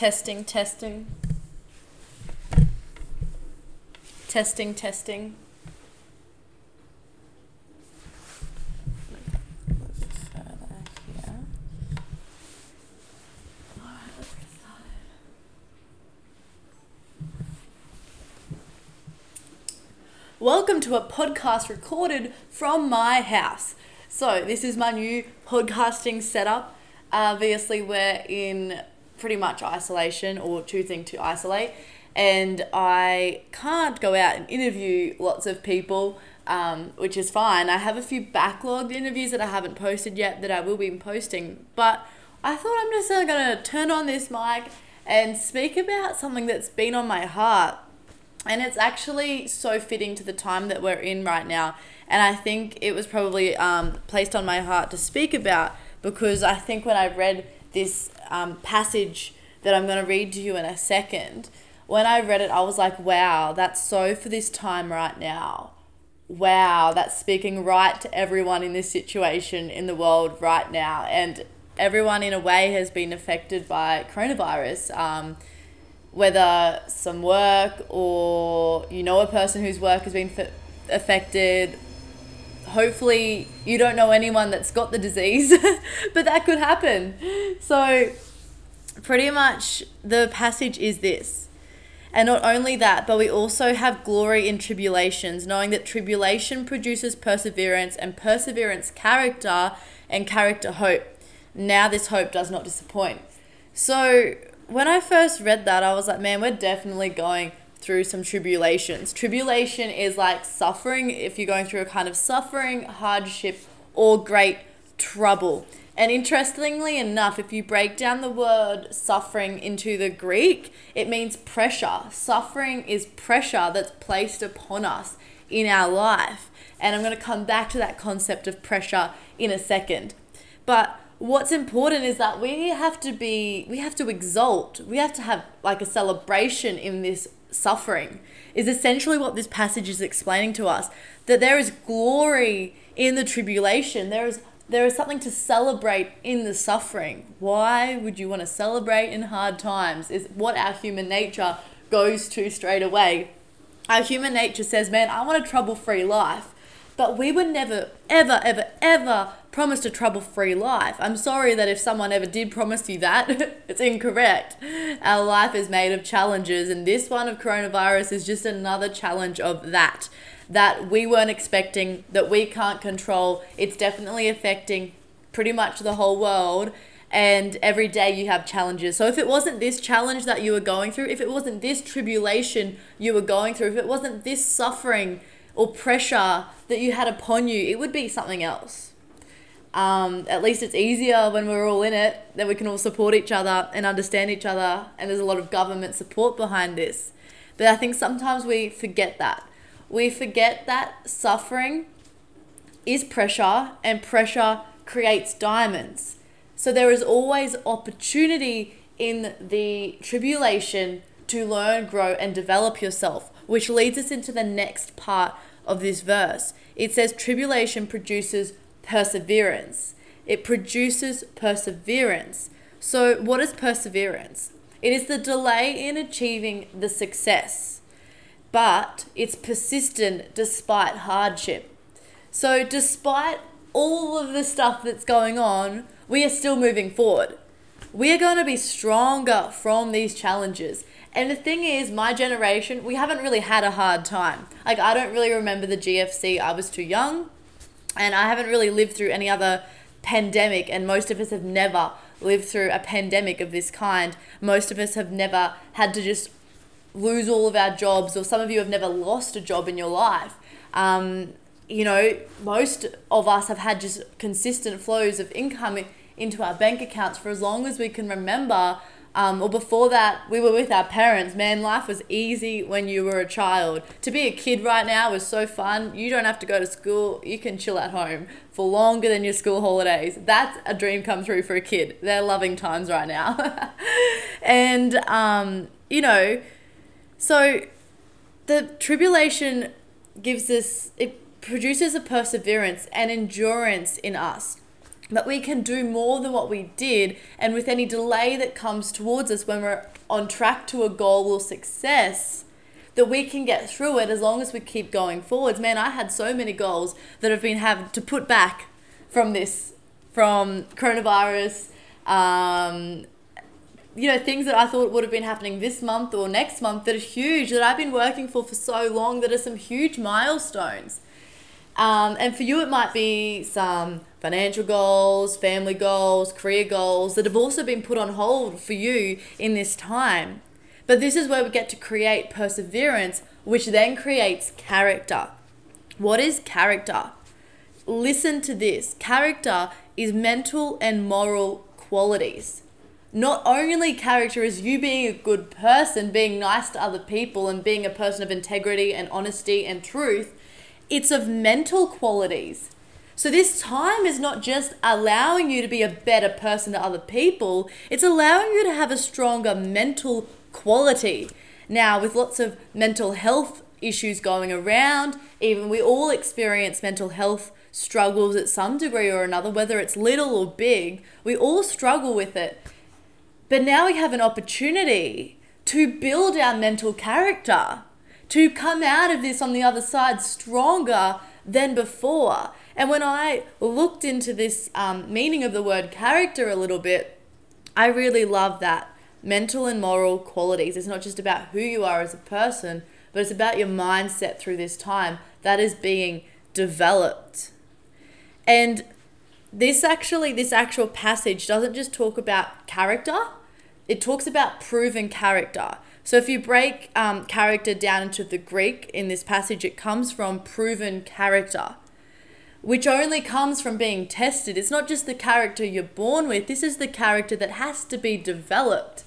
Testing, testing. Testing, testing. Welcome to a podcast recorded from my house. So, this is my new podcasting setup. Obviously, we're in pretty much isolation or choosing to isolate, and I can't go out and interview lots of people, um, which is fine. I have a few backlogged interviews that I haven't posted yet that I will be posting, but I thought I'm just going to turn on this mic and speak about something that's been on my heart and it's actually so fitting to the time that we're in right now. And I think it was probably um, placed on my heart to speak about because I think when I read this um, passage that I'm going to read to you in a second, when I read it, I was like, wow, that's so for this time right now. Wow, that's speaking right to everyone in this situation in the world right now. And everyone, in a way, has been affected by coronavirus. Um, whether some work or you know a person whose work has been f- affected hopefully you don't know anyone that's got the disease but that could happen. So pretty much the passage is this. And not only that but we also have glory in tribulations knowing that tribulation produces perseverance and perseverance character and character hope. Now this hope does not disappoint. So when I first read that, I was like, man, we're definitely going through some tribulations. Tribulation is like suffering, if you're going through a kind of suffering, hardship, or great trouble. And interestingly enough, if you break down the word suffering into the Greek, it means pressure. Suffering is pressure that's placed upon us in our life. And I'm going to come back to that concept of pressure in a second. But what's important is that we have to be we have to exalt we have to have like a celebration in this suffering is essentially what this passage is explaining to us that there is glory in the tribulation. There is there is something to celebrate in the suffering. Why would you want to celebrate in hard times is what our human nature goes to straight away. Our human nature says man i want a trouble free life. But we were never ever ever ever promised a trouble free life. I'm sorry that if someone ever did promise you that, it's incorrect. Our life is made of challenges, and this one of coronavirus is just another challenge of that. That we weren't expecting, that we can't control. It's definitely affecting pretty much the whole world. And every day you have challenges. So, if it wasn't this challenge that you were going through, if it wasn't this tribulation you were going through, if it wasn't this suffering or pressure that you had upon you, it would be something else um, at least it's easier when we're all in it that we can all support each other and understand each other and there's a lot of government support behind this. But i think sometimes we forget that. We forget that suffering is pressure and pressure creates diamonds. So there is always opportunity in the tribulation to learn grow and develop yourself which leads us into the next part of this verse. It says tribulation produces perseverance. It produces perseverance. So, what is perseverance? It is the delay in achieving the success, but it's persistent despite hardship. So, despite all of the stuff that's going on, we are still moving forward. We are going to be stronger from these challenges. And the thing is, my generation, we haven't really had a hard time. Like, I don't really remember the GFC. I was too young and I haven't really lived through any other pandemic, and most of us have never lived through a pandemic of this kind. Most of us have never had to just lose all of our jobs, or some of you have never lost a job in your life. Um, you know, most of us have had just consistent flows of income into our bank accounts for as long as we can remember um, or before that, we were with our parents. Man, life was easy when you were a child. To be a kid right now is so fun. You don't have to go to school. You can chill at home for longer than your school holidays. That's a dream come true for a kid. They're loving times right now. and, um, you know, so the tribulation gives us, it produces a perseverance and endurance in us But we can do more than what we did, and with any delay that comes towards us when we're on track to a goal or success, that we can get through it as long as we keep going forwards. Man, I had so many goals that have been having to put back from this, from coronavirus, um, you know, things that I thought would have been happening this month or next month that are huge, that I've been working for for so long, that are some huge milestones. Um, and for you, it might be some financial goals, family goals, career goals that have also been put on hold for you in this time. But this is where we get to create perseverance, which then creates character. What is character? Listen to this character is mental and moral qualities. Not only character is you being a good person, being nice to other people, and being a person of integrity and honesty and truth, it's of mental qualities. So, this time is not just allowing you to be a better person to other people, it's allowing you to have a stronger mental quality. Now, with lots of mental health issues going around, even we all experience mental health struggles at some degree or another, whether it's little or big, we all struggle with it. But now we have an opportunity to build our mental character to come out of this on the other side stronger than before. And when I looked into this um, meaning of the word character a little bit, I really love that. Mental and moral qualities. It's not just about who you are as a person, but it's about your mindset through this time that is being developed. And this actually, this actual passage doesn't just talk about character, it talks about proven character. So if you break um, character down into the Greek in this passage, it comes from proven character, which only comes from being tested. It's not just the character you're born with, this is the character that has to be developed.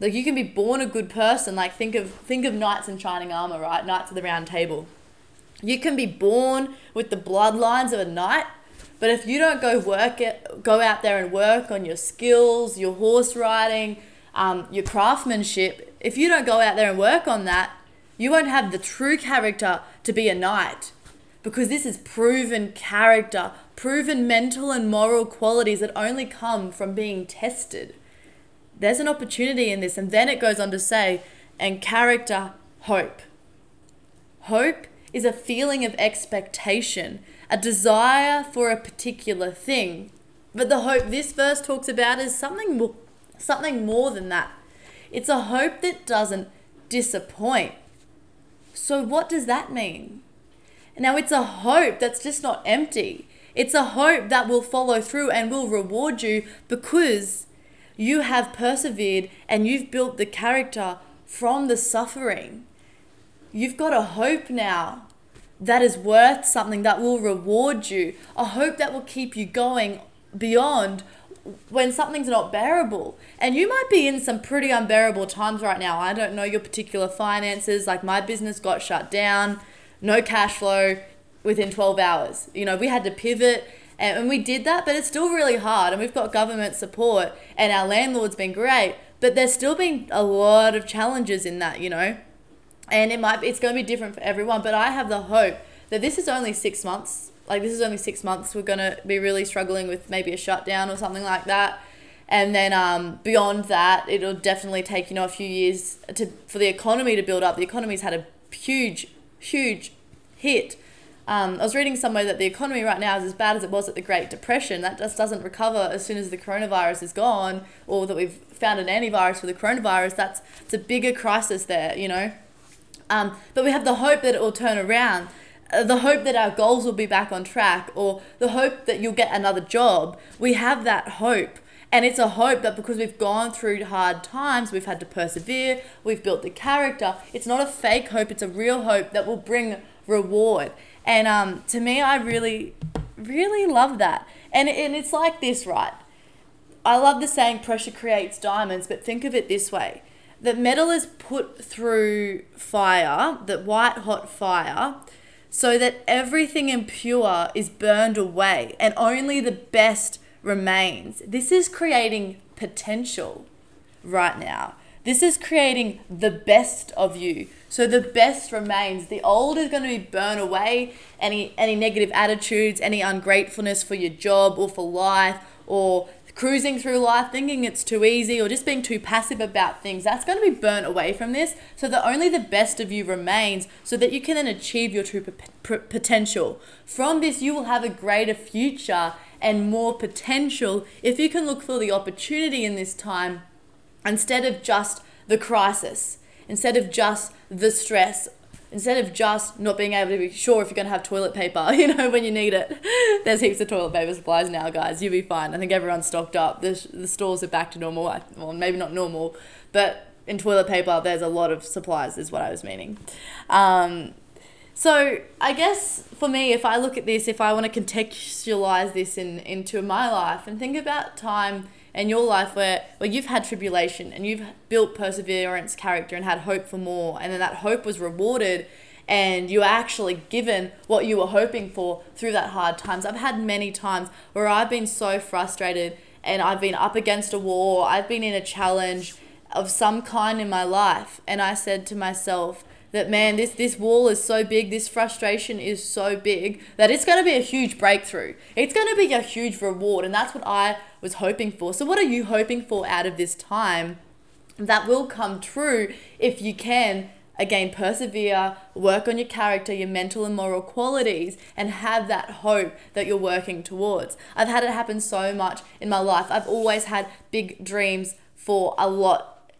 Like you can be born a good person, like think of think of knights in shining armor, right? Knights of the round table. You can be born with the bloodlines of a knight, but if you don't go work it, go out there and work on your skills, your horse riding, um, your craftsmanship, if you don't go out there and work on that, you won't have the true character to be a knight. Because this is proven character, proven mental and moral qualities that only come from being tested. There's an opportunity in this. And then it goes on to say, and character, hope. Hope is a feeling of expectation, a desire for a particular thing. But the hope this verse talks about is something more something more than that. It's a hope that doesn't disappoint. So, what does that mean? Now, it's a hope that's just not empty. It's a hope that will follow through and will reward you because you have persevered and you've built the character from the suffering. You've got a hope now that is worth something that will reward you, a hope that will keep you going beyond when something's not bearable. And you might be in some pretty unbearable times right now. I don't know your particular finances. Like my business got shut down, no cash flow within 12 hours. You know, we had to pivot and, we did that, but it's still really hard. And we've got government support and our landlord's been great, but there's still been a lot of challenges in that, you know. And it might it's going to be different for everyone, but I have the hope that this is only 6 months like this is only six months. We're gonna be really struggling with maybe a shutdown or something like that. And then um, beyond that, it'll definitely take you know a few years to for the economy to build up. The economy's had a huge, huge hit. Um, I was reading somewhere that the economy right now is as bad as it was at the Great Depression. That just doesn't recover as soon as the coronavirus is gone, or that we've found an antivirus for the coronavirus. That's it's a bigger crisis there, you know. Um, but we have the hope that it will turn around. The hope that our goals will be back on track or the hope that you'll get another job. We have that hope. And it's a hope that because we've gone through hard times, we've had to persevere, we've built the character. It's not a fake hope, it's a real hope that will bring reward. And um, to me, I really, really love that. And, and it's like this, right? I love the saying pressure creates diamonds, but think of it this way that metal is put through fire, that white hot fire, so that everything impure is burned away and only the best remains. This is creating potential right now. This is creating the best of you. So the best remains. The old is going to be burned away. Any any negative attitudes, any ungratefulness for your job or for life, or cruising through life thinking it's too easy or just being too passive about things that's going to be burnt away from this. So that only the best of you remains so that you can then achieve your true p- potential. From this you will have a greater future and more potential if you can look for the opportunity in this time instead of just the crisis instead of just the stress instead of just not being able to be sure if you're going to have toilet paper, you know, when you need it. There's heaps of toilet paper supplies now, guys. You'll be fine. I think everyone's stocked up. The, the stores are back to normal. Well, maybe not normal, but in toilet paper, there's a lot of supplies, is what I was meaning. Um, so I guess for me, if I look at this, if I want to contextualize this in into my life and think about time in your life where, where you've had tribulation and you've built perseverance, character, and had hope for more, and then that hope was rewarded and you were actually given what you were hoping for through that hard times. I've had many times where I've been so frustrated and I've been up against a wall, I've been in a challenge of some kind in my life, and I said to myself, that man this this wall is so big this frustration is so big that it's going to be a huge breakthrough it's going to be a huge reward and that's what i was hoping for so what are you hoping for out of this time that will come true if you can again persevere work on your character your mental and moral qualities and have that hope that you're working towards i've had it happen so much in my life i've always had big dreams for a lot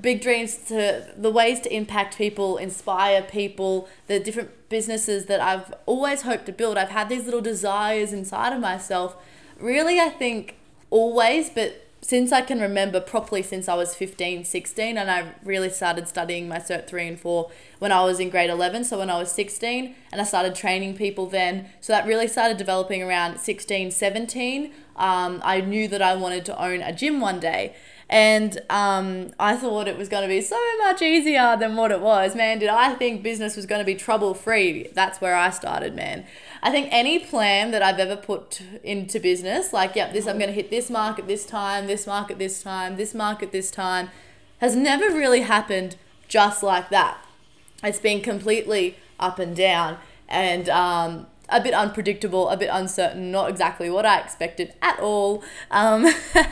big dreams to the ways to impact people, inspire people, the different businesses that I've always hoped to build. I've had these little desires inside of myself. Really, I think always, but since I can remember properly since I was 15, 16, and I really started studying my Cert 3 and 4 when I was in grade 11, so when I was 16, and I started training people then. So that really started developing around 16, 17. Um, I knew that I wanted to own a gym one day. And um, I thought it was going to be so much easier than what it was. Man, did I think business was going to be trouble free? That's where I started, man. I think any plan that I've ever put into business, like, yep, this I'm going to hit this market this time, this market this time, this market this time, has never really happened just like that. It's been completely up and down. And um, a bit unpredictable, a bit uncertain, not exactly what I expected at all. Um,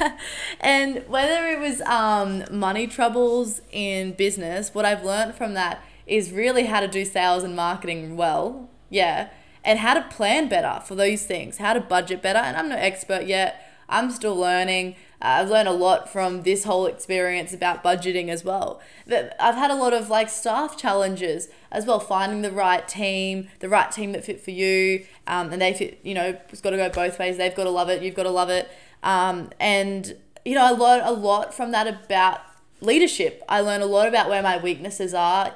and whether it was um, money troubles in business, what I've learned from that is really how to do sales and marketing well. Yeah. And how to plan better for those things, how to budget better. And I'm no expert yet. I'm still learning. Uh, I've learned a lot from this whole experience about budgeting as well. But I've had a lot of like staff challenges as well, finding the right team, the right team that fit for you, um, and they fit. You know, it's got to go both ways. They've got to love it. You've got to love it. Um, and you know, I learned a lot from that about leadership. I learned a lot about where my weaknesses are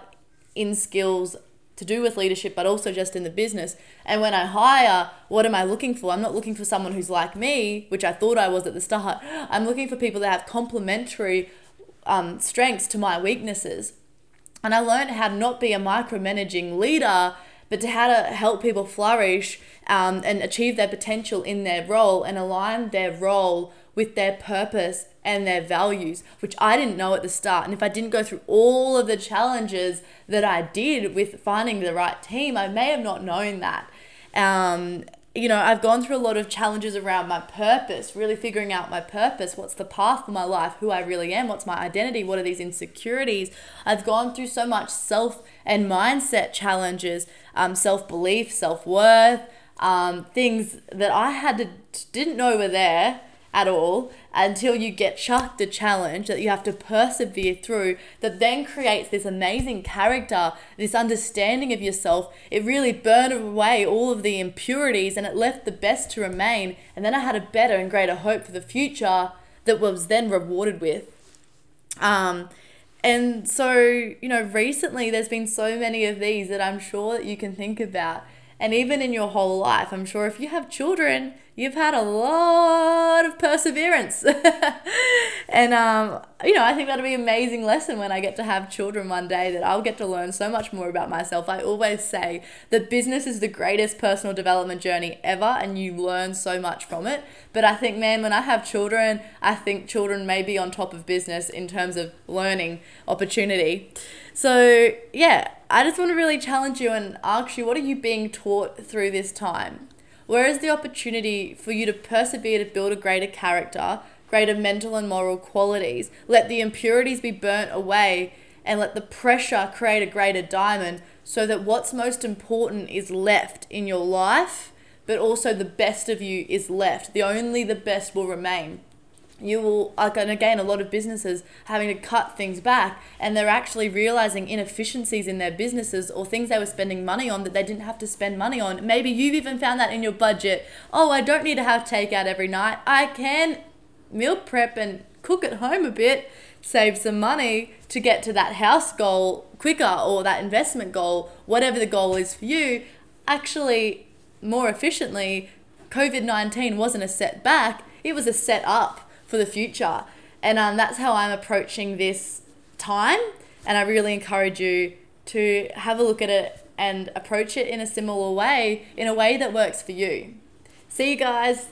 in skills to do with leadership, but also just in the business. And when I hire, what am I looking for? I'm not looking for someone who's like me, which I thought I was at the start. I'm looking for people that have complementary um, strengths to my weaknesses. And I learned how to not be a micromanaging leader, but to how to help people flourish um, and achieve their potential in their role and align their role with their purpose and their values, which I didn't know at the start. And if I didn't go through all of the challenges that I did with finding the right team, I may have not known that. Um, you know, I've gone through a lot of challenges around my purpose, really figuring out my purpose. What's the path for my life? Who I really am? What's my identity? What are these insecurities? I've gone through so much self and mindset challenges, um, self belief, self worth, um, things that I had to didn't know were there at all until you get chucked a challenge that you have to persevere through that then creates this amazing character, this understanding of yourself. It really burned away all of the impurities and it left the best to remain. And then I had a better and greater hope for the future that was then rewarded with. Um, and so, you know, recently there's been so many of these that I'm sure that you can think about. And even in your whole life, I'm sure if you have children, you've had a lot of perseverance. and, um, you know, I think that'll be an amazing lesson when I get to have children one day that I'll get to learn so much more about myself. I always say that business is the greatest personal development journey ever, and you learn so much from it. But I think, man, when I have children, I think children may be on top of business in terms of learning opportunity. So, yeah, I just want to really challenge you and ask you what are you being taught through this time? Where is the opportunity for you to persevere to build a greater character, greater mental and moral qualities? Let the impurities be burnt away and let the pressure create a greater diamond so that what's most important is left in your life, but also the best of you is left. The only the best will remain you will like and again a lot of businesses having to cut things back and they're actually realizing inefficiencies in their businesses or things they were spending money on that they didn't have to spend money on. Maybe you've even found that in your budget. Oh i don't need to have takeout every night. I can meal prep and cook at home a bit save some money to get to that house goal quicker or that investment goal whatever the goal is for you. Actually more efficiently covid-19 wasn't a setback. It was a set up for the future. And um, that's how I'm approaching this time. And I really encourage you to have a look at it and approach it in a similar way, in a way that works for you. See you guys.